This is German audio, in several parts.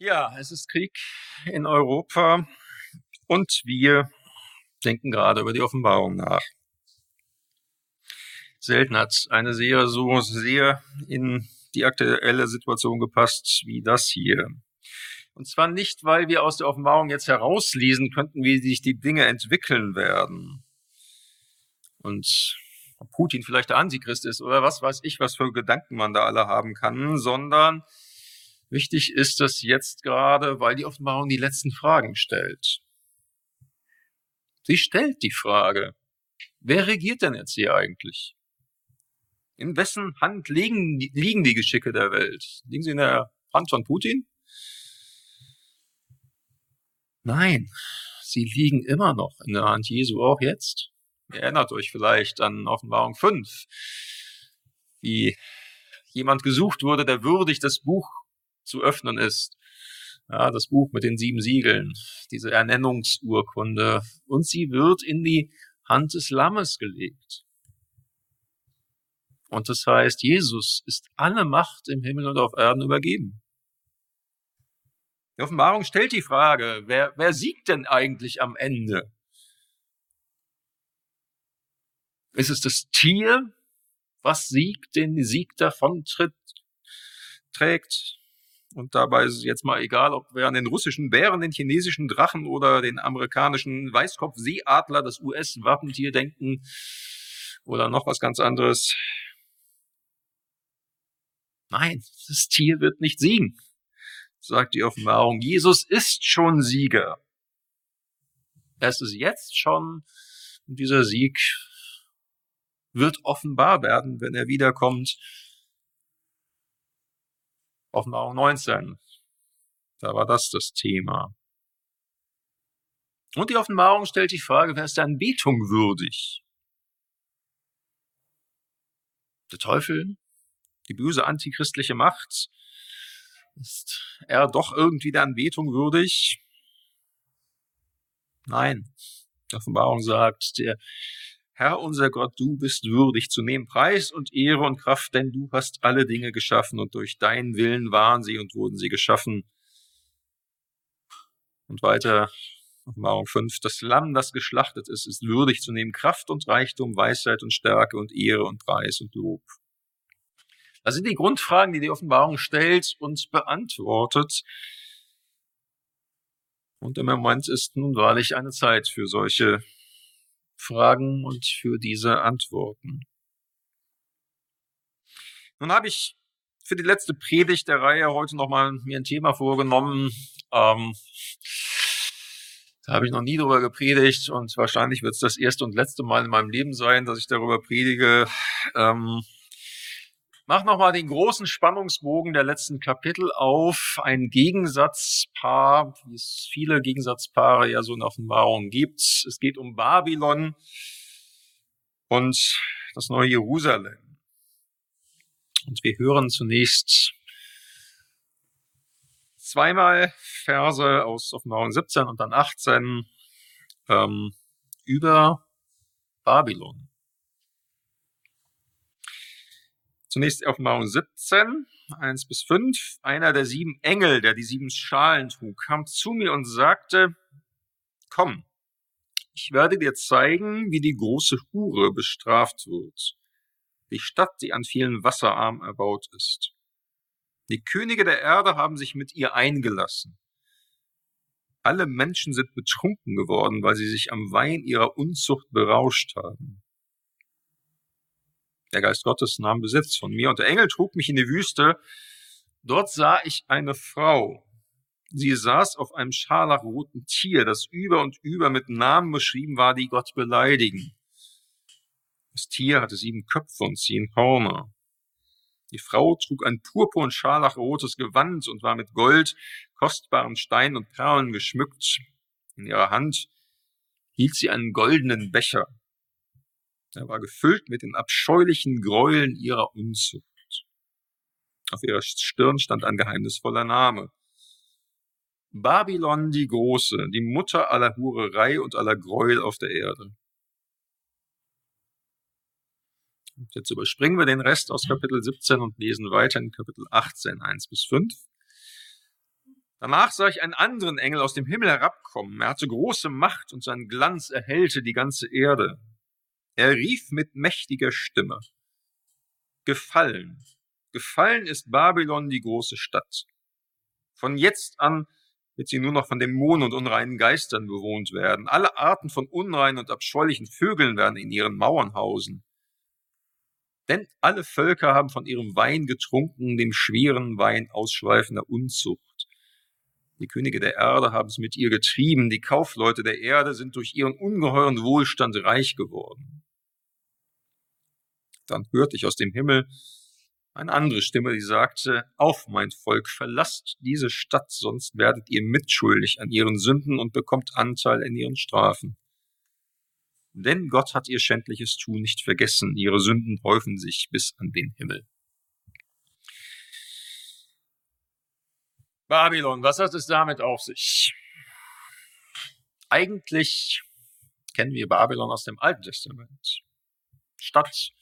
Ja, es ist Krieg in Europa und wir denken gerade über die Offenbarung nach. Selten hat eine Serie so sehr in die aktuelle Situation gepasst wie das hier. Und zwar nicht, weil wir aus der Offenbarung jetzt herauslesen könnten, wie sich die Dinge entwickeln werden. Und ob Putin vielleicht der Antichrist ist oder was weiß ich, was für Gedanken man da alle haben kann, sondern Wichtig ist das jetzt gerade, weil die Offenbarung die letzten Fragen stellt. Sie stellt die Frage, wer regiert denn jetzt hier eigentlich? In wessen Hand liegen, liegen die Geschicke der Welt? Liegen sie in der Hand von Putin? Nein, sie liegen immer noch in der Hand Jesu, auch jetzt. Ihr erinnert euch vielleicht an Offenbarung 5, wie jemand gesucht wurde, der würdig das Buch zu öffnen ist. Ja, das Buch mit den sieben Siegeln, diese Ernennungsurkunde. Und sie wird in die Hand des Lammes gelegt. Und das heißt, Jesus ist alle Macht im Himmel und auf Erden übergeben. Die Offenbarung stellt die Frage, wer, wer siegt denn eigentlich am Ende? Ist es das Tier, was siegt, den Sieg davon tritt, trägt? Und dabei ist es jetzt mal egal, ob wir an den russischen Bären, den chinesischen Drachen oder den amerikanischen Weißkopfseeadler, das US-Wappentier denken oder noch was ganz anderes. Nein, das Tier wird nicht siegen, sagt die Offenbarung. Jesus ist schon Sieger. Er ist es jetzt schon und dieser Sieg wird offenbar werden, wenn er wiederkommt Offenbarung 19. Da war das das Thema. Und die Offenbarung stellt die Frage, wer ist der Anbetung würdig? Der Teufel? Die böse antichristliche Macht? Ist er doch irgendwie der Anbetung würdig? Nein. Die Offenbarung sagt, der Herr unser Gott, du bist würdig zu nehmen Preis und Ehre und Kraft, denn du hast alle Dinge geschaffen und durch deinen Willen waren sie und wurden sie geschaffen. Und weiter, Offenbarung 5, das Lamm, das geschlachtet ist, ist würdig zu nehmen Kraft und Reichtum, Weisheit und Stärke und Ehre und Preis und Lob. Das sind die Grundfragen, die die Offenbarung stellt und beantwortet. Und im Moment ist nun wahrlich eine Zeit für solche Fragen und für diese Antworten. Nun habe ich für die letzte Predigt der Reihe heute nochmal mir ein Thema vorgenommen. Ähm, da habe ich noch nie drüber gepredigt und wahrscheinlich wird es das erste und letzte Mal in meinem Leben sein, dass ich darüber predige. Ähm, Mach nochmal den großen Spannungsbogen der letzten Kapitel auf. Ein Gegensatzpaar, wie es viele Gegensatzpaare ja so in Offenbarung gibt. Es geht um Babylon und das neue Jerusalem. Und wir hören zunächst zweimal Verse aus Offenbarung 17 und dann 18 ähm, über Babylon. Zunächst Offenbarung 17, 1 bis 5. Einer der sieben Engel, der die sieben Schalen trug, kam zu mir und sagte, komm, ich werde dir zeigen, wie die große Hure bestraft wird. Die Stadt, die an vielen Wasserarmen erbaut ist. Die Könige der Erde haben sich mit ihr eingelassen. Alle Menschen sind betrunken geworden, weil sie sich am Wein ihrer Unzucht berauscht haben. Der Geist Gottes nahm Besitz von mir und der Engel trug mich in die Wüste. Dort sah ich eine Frau. Sie saß auf einem scharlachroten Tier, das über und über mit Namen beschrieben war, die Gott beleidigen. Das Tier hatte sieben Köpfe und zehn Hörner. Die Frau trug ein purpur- und scharlachrotes Gewand und war mit Gold, kostbaren Steinen und Perlen geschmückt. In ihrer Hand hielt sie einen goldenen Becher. Er war gefüllt mit den abscheulichen Gräueln ihrer Unzucht. Auf ihrer Stirn stand ein geheimnisvoller Name. Babylon die Große, die Mutter aller Hurerei und aller Gräuel auf der Erde. Und jetzt überspringen wir den Rest aus Kapitel 17 und lesen weiter in Kapitel 18, 1 bis 5. Danach sah ich einen anderen Engel aus dem Himmel herabkommen. Er hatte große Macht und sein Glanz erhellte die ganze Erde. Er rief mit mächtiger Stimme. Gefallen. Gefallen ist Babylon die große Stadt. Von jetzt an wird sie nur noch von Dämonen und unreinen Geistern bewohnt werden. Alle Arten von unreinen und abscheulichen Vögeln werden in ihren Mauern hausen. Denn alle Völker haben von ihrem Wein getrunken, dem schweren Wein ausschweifender Unzucht. Die Könige der Erde haben es mit ihr getrieben, die Kaufleute der Erde sind durch ihren ungeheuren Wohlstand reich geworden. Dann hörte ich aus dem Himmel eine andere Stimme, die sagte, auf mein Volk, verlasst diese Stadt, sonst werdet ihr mitschuldig an ihren Sünden und bekommt Anteil in ihren Strafen. Denn Gott hat ihr schändliches Tun nicht vergessen, ihre Sünden häufen sich bis an den Himmel. Babylon, was hat es damit auf sich? Eigentlich kennen wir Babylon aus dem Alten Testament. Stadt,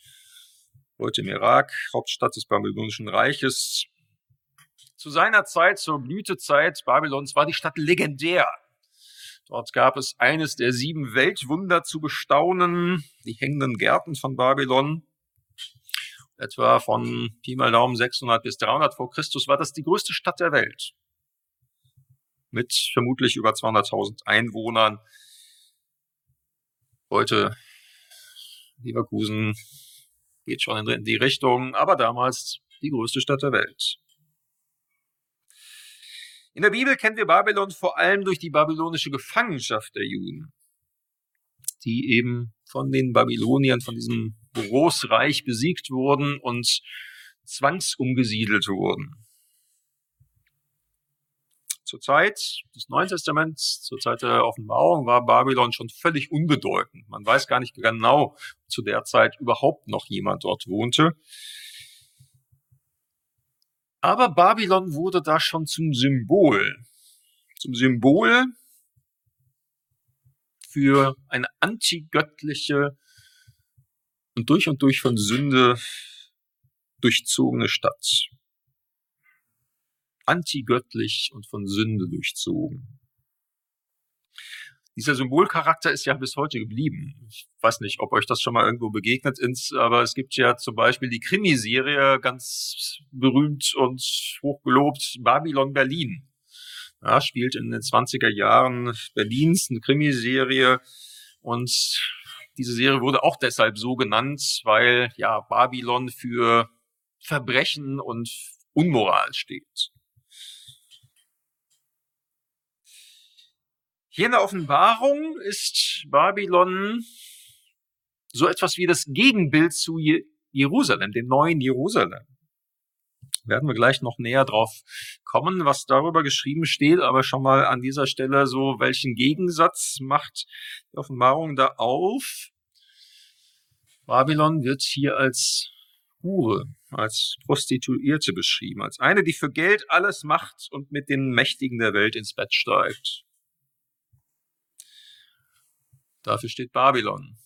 heute im Irak, Hauptstadt des Babylonischen Reiches. Zu seiner Zeit, zur Blütezeit Babylons, war die Stadt legendär. Dort gab es eines der sieben Weltwunder zu bestaunen, die hängenden Gärten von Babylon etwa von Pi mal Daumen 600 bis 300 vor Christus, war das die größte Stadt der Welt. Mit vermutlich über 200.000 Einwohnern. Heute Leverkusen geht schon in die Richtung, aber damals die größte Stadt der Welt. In der Bibel kennen wir Babylon vor allem durch die babylonische Gefangenschaft der Juden, die eben von den Babyloniern, von diesem Großreich besiegt wurden und zwangsumgesiedelt wurden. Zur Zeit des Neuen Testaments, zur Zeit der Offenbarung, war Babylon schon völlig unbedeutend. Man weiß gar nicht genau, zu der Zeit überhaupt noch jemand dort wohnte. Aber Babylon wurde da schon zum Symbol. Zum Symbol für eine antigöttliche und durch und durch von Sünde durchzogene Stadt. Antigöttlich und von Sünde durchzogen. Dieser Symbolcharakter ist ja bis heute geblieben. Ich weiß nicht, ob euch das schon mal irgendwo begegnet ist, aber es gibt ja zum Beispiel die Krimiserie, ganz berühmt und hochgelobt, Babylon Berlin. Ja, spielt in den 20er Jahren Berlins, eine Krimiserie und diese Serie wurde auch deshalb so genannt, weil ja Babylon für Verbrechen und Unmoral steht. Hier in der Offenbarung ist Babylon so etwas wie das Gegenbild zu Jerusalem, dem neuen Jerusalem. Werden wir gleich noch näher drauf kommen, was darüber geschrieben steht, aber schon mal an dieser Stelle so, welchen Gegensatz macht die Offenbarung da auf? Babylon wird hier als Hure, als Prostituierte beschrieben, als eine, die für Geld alles macht und mit den Mächtigen der Welt ins Bett steigt. Dafür steht Babylon.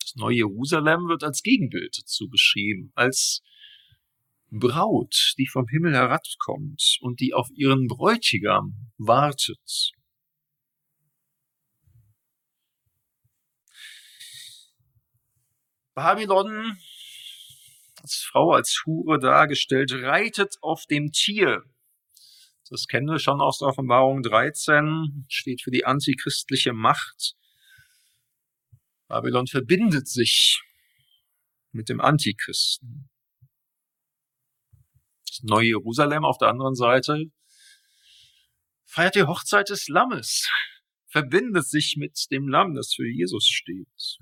Das neue Jerusalem wird als Gegenbild dazu beschrieben, als Braut, die vom Himmel herabkommt und die auf ihren Bräutigam wartet. Babylon, als Frau, als Hure dargestellt, reitet auf dem Tier. Das kennen wir schon aus der Offenbarung 13, steht für die antichristliche Macht. Babylon verbindet sich mit dem Antichristen. Das neue Jerusalem auf der anderen Seite feiert die Hochzeit des Lammes, verbindet sich mit dem Lamm, das für Jesus steht.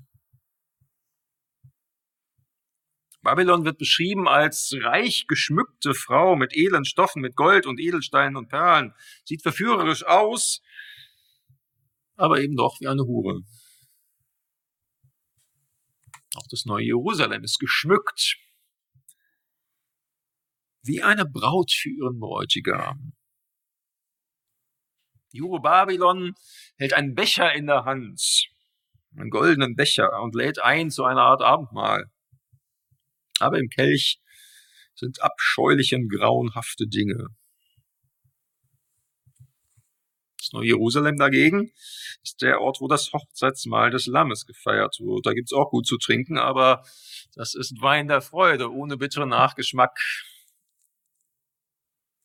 Babylon wird beschrieben als reich geschmückte Frau mit edlen Stoffen, mit Gold und Edelsteinen und Perlen. Sieht verführerisch aus, aber eben doch wie eine Hure. Auch das neue Jerusalem ist geschmückt wie eine Braut für ihren Bräutigam. Die Babylon hält einen Becher in der Hand, einen goldenen Becher und lädt ein zu einer Art Abendmahl aber im Kelch sind abscheuliche und grauenhafte Dinge. Das neue Jerusalem dagegen ist der Ort, wo das Hochzeitsmahl des Lammes gefeiert wird. Da gibt's auch gut zu trinken, aber das ist Wein der Freude, ohne bitteren Nachgeschmack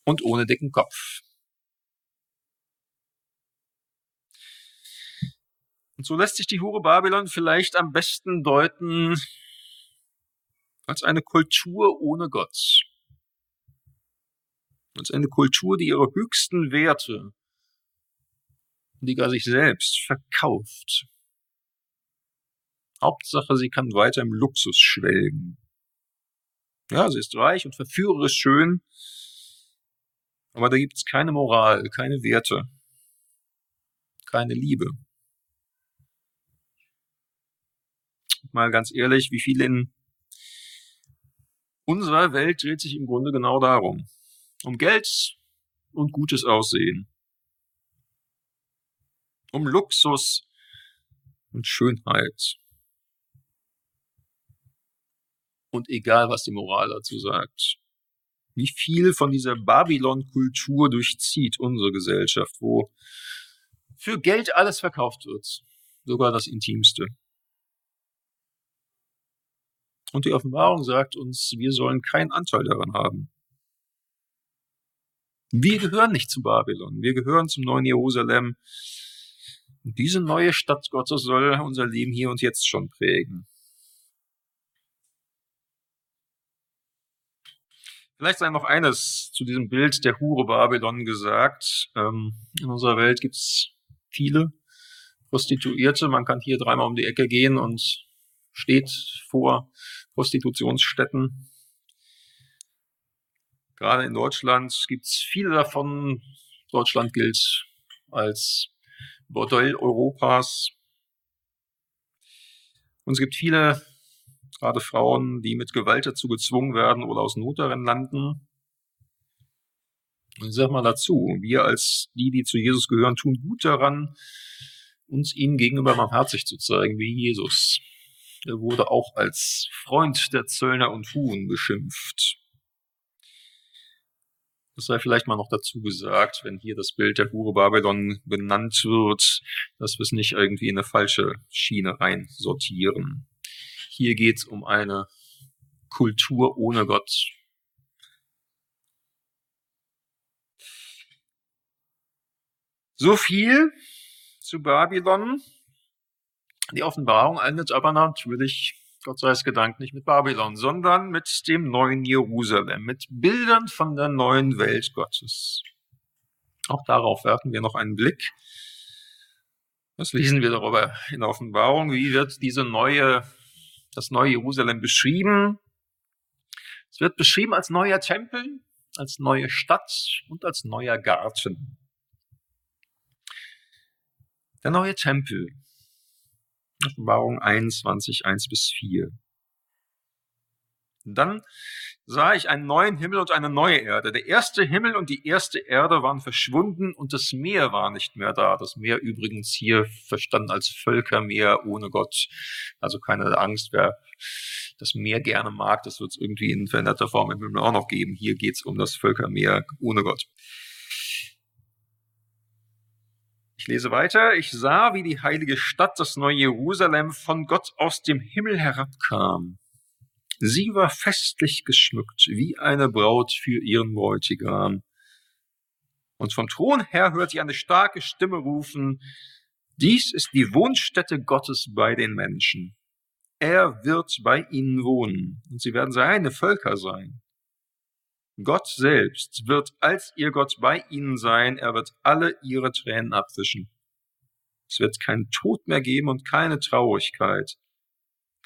und ohne dicken Kopf. Und so lässt sich die Hure Babylon vielleicht am besten deuten als eine Kultur ohne Gott. Als eine Kultur, die ihre höchsten Werte, die gar sich selbst verkauft. Hauptsache, sie kann weiter im Luxus schwelgen. Ja, sie ist reich und verführerisch schön, aber da gibt's keine Moral, keine Werte, keine Liebe. Mal ganz ehrlich, wie viel in unserer Welt dreht sich im Grunde genau darum. Um Geld und gutes Aussehen. Um Luxus und Schönheit. Und egal, was die Moral dazu sagt. Wie viel von dieser Babylon-Kultur durchzieht unsere Gesellschaft, wo für Geld alles verkauft wird. Sogar das Intimste. Und die Offenbarung sagt uns, wir sollen keinen Anteil daran haben. Wir gehören nicht zu Babylon, wir gehören zum neuen Jerusalem. Und diese neue Stadt Gottes soll unser Leben hier und jetzt schon prägen. Vielleicht sei noch eines zu diesem Bild der Hure Babylon gesagt. Ähm, in unserer Welt gibt es viele Prostituierte. Man kann hier dreimal um die Ecke gehen und steht vor Prostitutionsstätten. Gerade in Deutschland gibt es viele davon. Deutschland gilt als Bordell Europas. Und es gibt viele gerade Frauen, die mit Gewalt dazu gezwungen werden oder aus Not darin landen. Und ich sag mal dazu, wir als die, die zu Jesus gehören, tun gut daran, uns ihm gegenüber barmherzig zu zeigen, wie Jesus. Er wurde auch als Freund der Zöllner und Huhn beschimpft. Das sei vielleicht mal noch dazu gesagt, wenn hier das Bild der Hure Babylon benannt wird, dass wir es nicht irgendwie in eine falsche Schiene reinsortieren. Hier geht es um eine Kultur ohne Gott. So viel zu Babylon. Die Offenbarung endet aber natürlich, Gott sei es gedankt, nicht mit Babylon, sondern mit dem neuen Jerusalem, mit Bildern von der neuen Welt Gottes. Auch darauf werfen wir noch einen Blick. Was lesen wir darüber in der Offenbarung? Wie wird diese neue das neue Jerusalem beschrieben. Es wird beschrieben als neuer Tempel, als neue Stadt und als neuer Garten. Der neue Tempel. Offenbarung 21, 1 bis 4. Und dann sah ich einen neuen Himmel und eine neue Erde. Der erste Himmel und die erste Erde waren verschwunden und das Meer war nicht mehr da. Das Meer übrigens hier verstanden als Völkermeer ohne Gott. Also keine Angst, wer das Meer gerne mag, das wird es irgendwie in veränderter Form im Himmel auch noch geben. Hier geht es um das Völkermeer ohne Gott. Ich lese weiter. Ich sah, wie die heilige Stadt, das neue Jerusalem, von Gott aus dem Himmel herabkam. Sie war festlich geschmückt, wie eine Braut für ihren Bräutigam. Und vom Thron her hört sie eine starke Stimme rufen, dies ist die Wohnstätte Gottes bei den Menschen. Er wird bei ihnen wohnen, und sie werden seine Völker sein. Gott selbst wird als ihr Gott bei ihnen sein, er wird alle ihre Tränen abwischen. Es wird keinen Tod mehr geben und keine Traurigkeit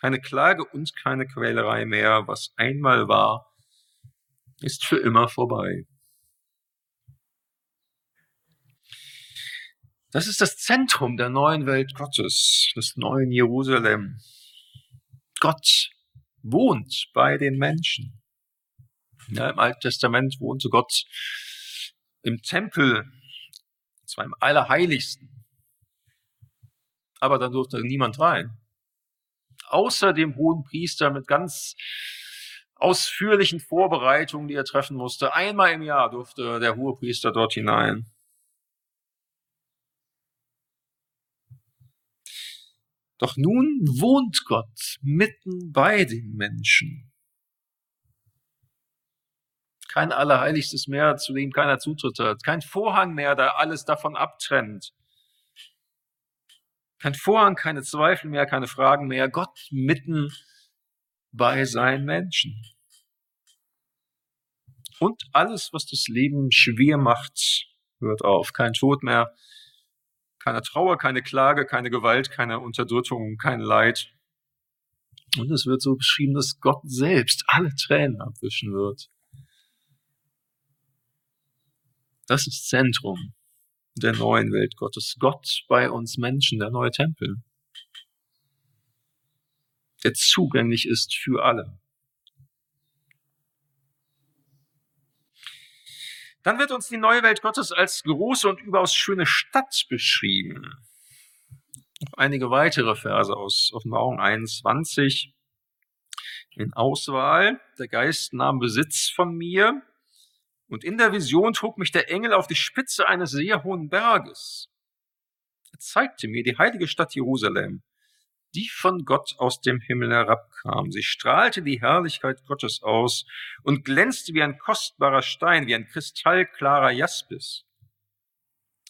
keine Klage und keine Quälerei mehr. Was einmal war, ist für immer vorbei. Das ist das Zentrum der neuen Welt Gottes, des neuen Jerusalem. Gott wohnt bei den Menschen. Ja, Im Alten Testament wohnte Gott im Tempel, zwar im Allerheiligsten. Aber dann durfte niemand rein. Außer dem hohen Priester mit ganz ausführlichen Vorbereitungen, die er treffen musste. Einmal im Jahr durfte der hohe Priester dort hinein. Doch nun wohnt Gott mitten bei den Menschen. Kein Allerheiligstes mehr, zu dem keiner Zutritt hat. Kein Vorhang mehr, der alles davon abtrennt. Kein Vorhang, keine Zweifel mehr, keine Fragen mehr. Gott mitten bei seinen Menschen. Und alles, was das Leben schwer macht, hört auf. Kein Tod mehr, keine Trauer, keine Klage, keine Gewalt, keine Unterdrückung, kein Leid. Und es wird so beschrieben, dass Gott selbst alle Tränen abwischen wird. Das ist Zentrum der neuen Welt Gottes. Gott bei uns Menschen, der neue Tempel, der zugänglich ist für alle. Dann wird uns die neue Welt Gottes als große und überaus schöne Stadt beschrieben. Noch einige weitere Verse aus Offenbarung 21 in Auswahl. Der Geist nahm Besitz von mir und in der Vision trug mich der Engel auf die Spitze eines sehr hohen Berges. Er zeigte mir die heilige Stadt Jerusalem, die von Gott aus dem Himmel herabkam. Sie strahlte die Herrlichkeit Gottes aus und glänzte wie ein kostbarer Stein, wie ein kristallklarer Jaspis.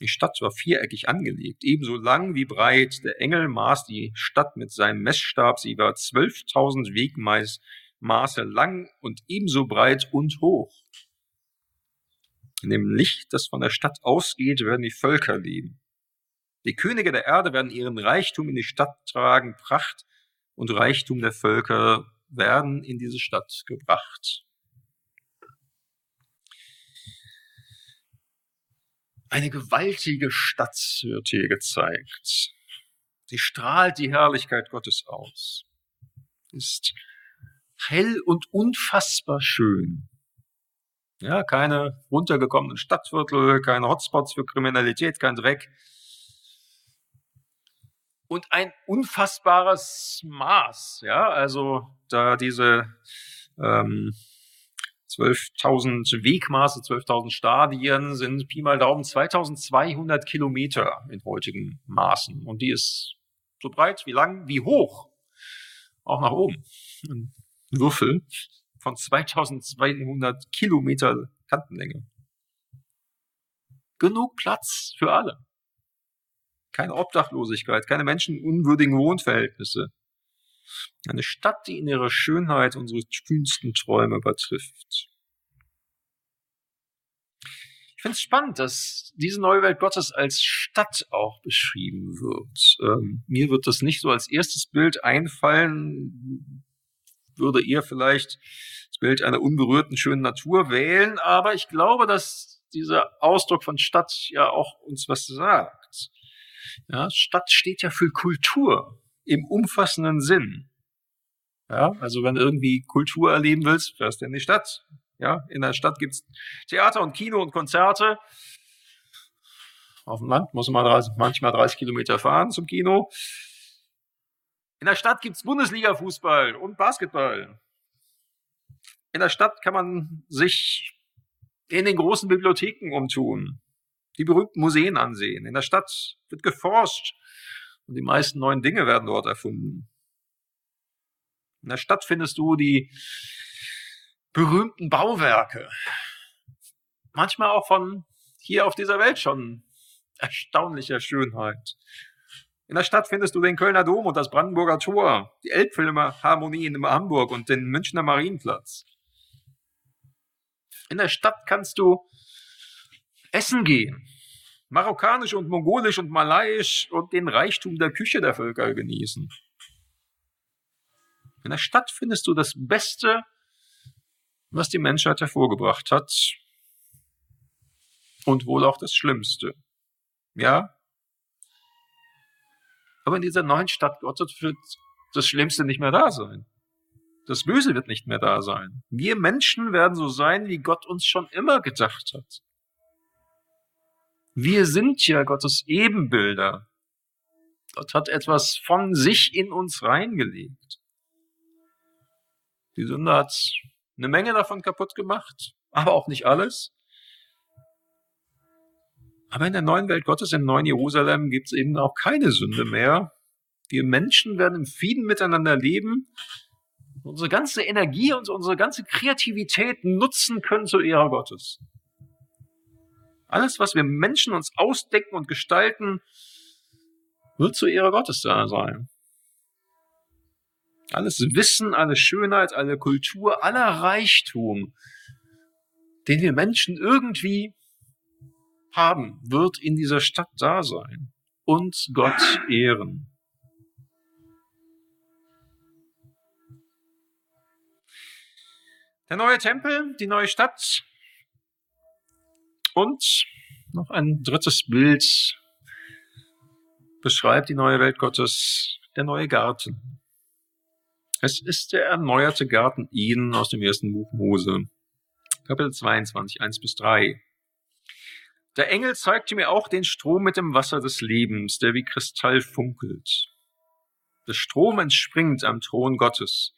Die Stadt war viereckig angelegt, ebenso lang wie breit. Der Engel maß die Stadt mit seinem Messstab. Sie war zwölftausend Wegmaße lang und ebenso breit und hoch. In dem Licht, das von der Stadt ausgeht, werden die Völker leben. Die Könige der Erde werden ihren Reichtum in die Stadt tragen, Pracht und Reichtum der Völker werden in diese Stadt gebracht. Eine gewaltige Stadt wird hier gezeigt. Sie strahlt die Herrlichkeit Gottes aus, ist hell und unfassbar schön. Ja, keine runtergekommenen Stadtviertel, keine Hotspots für Kriminalität, kein Dreck, und ein unfassbares Maß. Ja, also da diese ähm, 12.000 Wegmaße, 12.000 Stadien sind Pi mal Daumen 2.200 Kilometer in heutigen Maßen. Und die ist so breit wie lang, wie hoch. Auch nach oben. Ein Würfel von 2.200 Kilometer Kantenlänge. Genug Platz für alle keine Obdachlosigkeit, keine menschenunwürdigen Wohnverhältnisse. Eine Stadt, die in ihrer Schönheit unsere kühnsten Träume übertrifft. Ich finde es spannend, dass diese neue Welt Gottes als Stadt auch beschrieben wird. Ähm, mir wird das nicht so als erstes Bild einfallen, würde eher vielleicht das Bild einer unberührten schönen Natur wählen, aber ich glaube, dass dieser Ausdruck von Stadt ja auch uns was sagt. Ja, Stadt steht ja für Kultur im umfassenden Sinn. Ja, also wenn du irgendwie Kultur erleben willst, fährst du in die Stadt. Ja, in der Stadt gibt's Theater und Kino und Konzerte. Auf dem Land muss man 30, manchmal 30 Kilometer fahren zum Kino. In der Stadt gibt's Bundesliga-Fußball und Basketball. In der Stadt kann man sich in den großen Bibliotheken umtun die berühmten Museen ansehen. In der Stadt wird geforscht und die meisten neuen Dinge werden dort erfunden. In der Stadt findest du die berühmten Bauwerke. Manchmal auch von hier auf dieser Welt schon erstaunlicher Schönheit. In der Stadt findest du den Kölner Dom und das Brandenburger Tor, die Elbphilharmonie in Hamburg und den Münchner Marienplatz. In der Stadt kannst du essen gehen. Marokkanisch und mongolisch und malaiisch und den Reichtum der Küche der Völker genießen. In der Stadt findest du das Beste, was die Menschheit hervorgebracht hat. Und wohl auch das Schlimmste. Ja? Aber in dieser neuen Stadt Gottes wird das Schlimmste nicht mehr da sein. Das Böse wird nicht mehr da sein. Wir Menschen werden so sein, wie Gott uns schon immer gedacht hat. Wir sind ja Gottes Ebenbilder. Gott hat etwas von sich in uns reingelegt. Die Sünde hat eine Menge davon kaputt gemacht, aber auch nicht alles. Aber in der neuen Welt Gottes, im neuen Jerusalem, gibt es eben auch keine Sünde mehr. Wir Menschen werden im Frieden miteinander leben, unsere ganze Energie und unsere ganze Kreativität nutzen können zur Ehre Gottes. Alles, was wir Menschen uns ausdenken und gestalten, wird zur Ehre Gottes da sein. Alles Wissen, alle Schönheit, alle Kultur, aller Reichtum, den wir Menschen irgendwie haben, wird in dieser Stadt da sein und Gott ehren. Der neue Tempel, die neue Stadt und noch ein drittes Bild beschreibt die neue Welt Gottes, der neue Garten. Es ist der erneuerte Garten Eden aus dem ersten Buch Mose, Kapitel 22, 1 bis 3. Der Engel zeigte mir auch den Strom mit dem Wasser des Lebens, der wie Kristall funkelt. Der Strom entspringt am Thron Gottes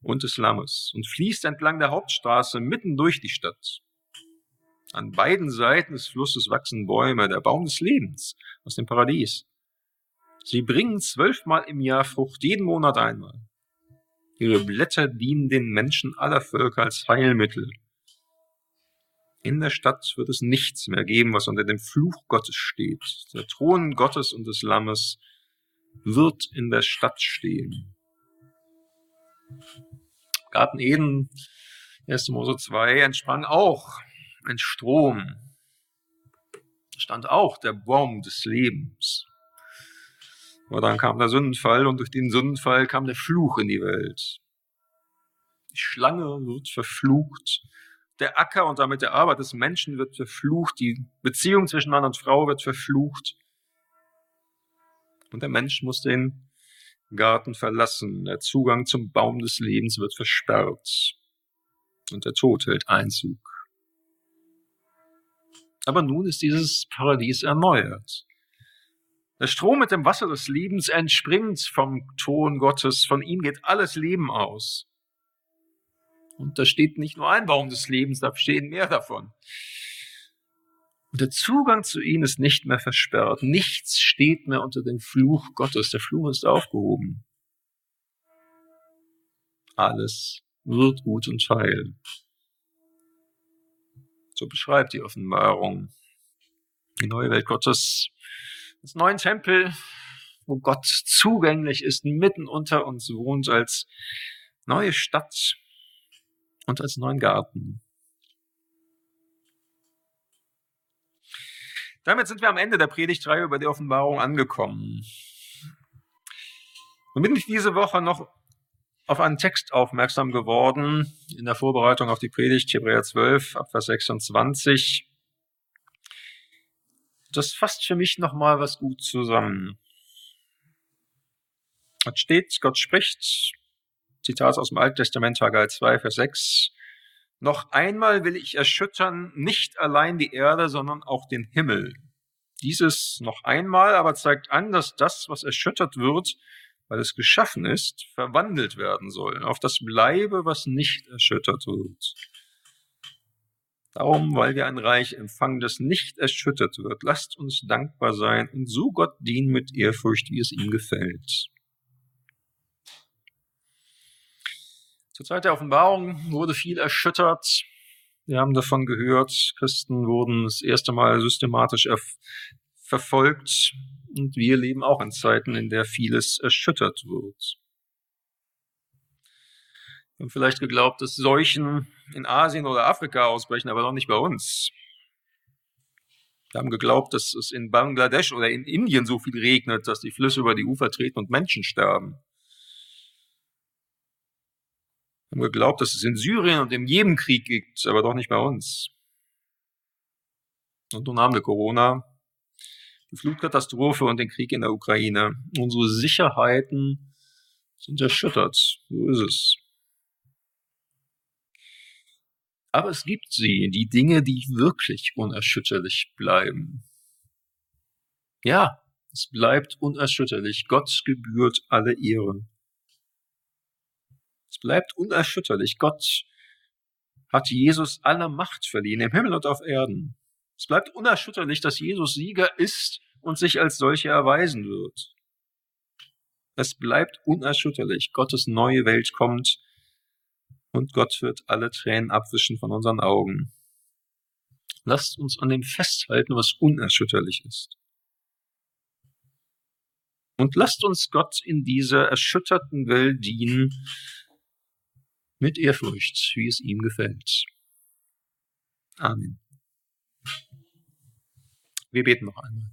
und des Lammes und fließt entlang der Hauptstraße mitten durch die Stadt. An beiden Seiten des Flusses wachsen Bäume, der Baum des Lebens aus dem Paradies. Sie bringen zwölfmal im Jahr Frucht, jeden Monat einmal. Ihre Blätter dienen den Menschen aller Völker als Heilmittel. In der Stadt wird es nichts mehr geben, was unter dem Fluch Gottes steht. Der Thron Gottes und des Lammes wird in der Stadt stehen. Garten Eden, 1. Mose 2, entsprang auch ein Strom. Stand auch der Baum des Lebens. Aber dann kam der Sündenfall und durch den Sündenfall kam der Fluch in die Welt. Die Schlange wird verflucht. Der Acker und damit der Arbeit des Menschen wird verflucht. Die Beziehung zwischen Mann und Frau wird verflucht. Und der Mensch muss den Garten verlassen. Der Zugang zum Baum des Lebens wird versperrt. Und der Tod hält Einzug. Aber nun ist dieses Paradies erneuert. Der Strom mit dem Wasser des Lebens entspringt vom Ton Gottes, von ihm geht alles Leben aus. Und da steht nicht nur ein Baum des Lebens, da stehen mehr davon. Und der Zugang zu ihnen ist nicht mehr versperrt. Nichts steht mehr unter dem Fluch Gottes. Der Fluch ist aufgehoben. Alles wird gut und heil. So beschreibt die Offenbarung die neue Welt Gottes des neuen Tempel, wo Gott zugänglich ist, mitten unter uns wohnt als neue Stadt und als neuen Garten. Damit sind wir am Ende der Predigtreihe über die Offenbarung angekommen. Nun bin ich diese Woche noch auf einen Text aufmerksam geworden in der Vorbereitung auf die Predigt Hebräer 12, Abvers 26 das fasst für mich nochmal was gut zusammen. Es steht, Gott spricht, Zitat aus dem Alten Testament, Haggai 2, Vers 6, noch einmal will ich erschüttern nicht allein die Erde, sondern auch den Himmel. Dieses noch einmal aber zeigt an, dass das, was erschüttert wird, weil es geschaffen ist, verwandelt werden soll, auf das bleibe, was nicht erschüttert wird. Darum, weil wir ein Reich empfangen, das nicht erschüttert wird, lasst uns dankbar sein und so Gott dienen mit Ehrfurcht, wie es ihm gefällt. Zur Zeit der Offenbarung wurde viel erschüttert. Wir haben davon gehört, Christen wurden das erste Mal systematisch verfolgt und wir leben auch in Zeiten, in der vieles erschüttert wird. Wir haben vielleicht geglaubt, dass Seuchen in Asien oder Afrika ausbrechen, aber doch nicht bei uns. Wir haben geglaubt, dass es in Bangladesch oder in Indien so viel regnet, dass die Flüsse über die Ufer treten und Menschen sterben. Wir haben geglaubt, dass es in Syrien und im Jemenkrieg gibt, aber doch nicht bei uns. Und nun haben wir Corona, die Flutkatastrophe und den Krieg in der Ukraine. Unsere Sicherheiten sind erschüttert. So ist es. Aber es gibt sie, die Dinge, die wirklich unerschütterlich bleiben. Ja, es bleibt unerschütterlich. Gott gebührt alle Ehre. Es bleibt unerschütterlich. Gott hat Jesus alle Macht verliehen, im Himmel und auf Erden. Es bleibt unerschütterlich, dass Jesus Sieger ist und sich als solcher erweisen wird. Es bleibt unerschütterlich. Gottes neue Welt kommt und Gott wird alle Tränen abwischen von unseren Augen. Lasst uns an dem festhalten, was unerschütterlich ist. Und lasst uns Gott in dieser erschütterten Welt dienen mit Ehrfurcht, wie es ihm gefällt. Amen. Wir beten noch einmal.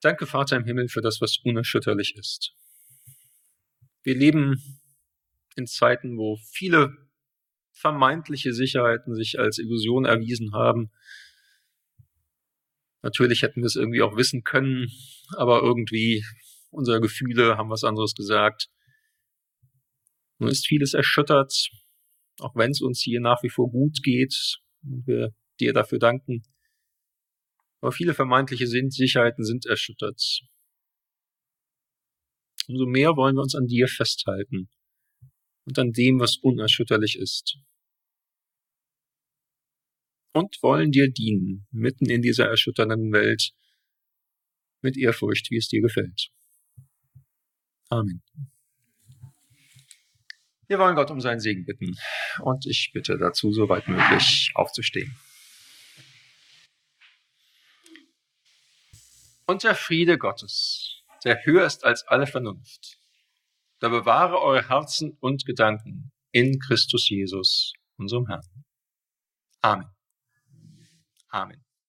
Danke, Vater im Himmel, für das, was unerschütterlich ist. Wir leben in Zeiten, wo viele vermeintliche Sicherheiten sich als Illusion erwiesen haben. Natürlich hätten wir es irgendwie auch wissen können, aber irgendwie unsere Gefühle haben was anderes gesagt. Nun ist vieles erschüttert, auch wenn es uns hier nach wie vor gut geht und wir dir dafür danken. Aber viele vermeintliche Sicherheiten sind erschüttert. Umso mehr wollen wir uns an dir festhalten und an dem, was unerschütterlich ist. Und wollen dir dienen, mitten in dieser erschütternden Welt, mit Ehrfurcht, wie es dir gefällt. Amen. Wir wollen Gott um seinen Segen bitten und ich bitte dazu, soweit möglich aufzustehen. Und der Friede Gottes, der höher ist als alle Vernunft, da bewahre eure Herzen und Gedanken in Christus Jesus, unserem Herrn. Amen. Amen.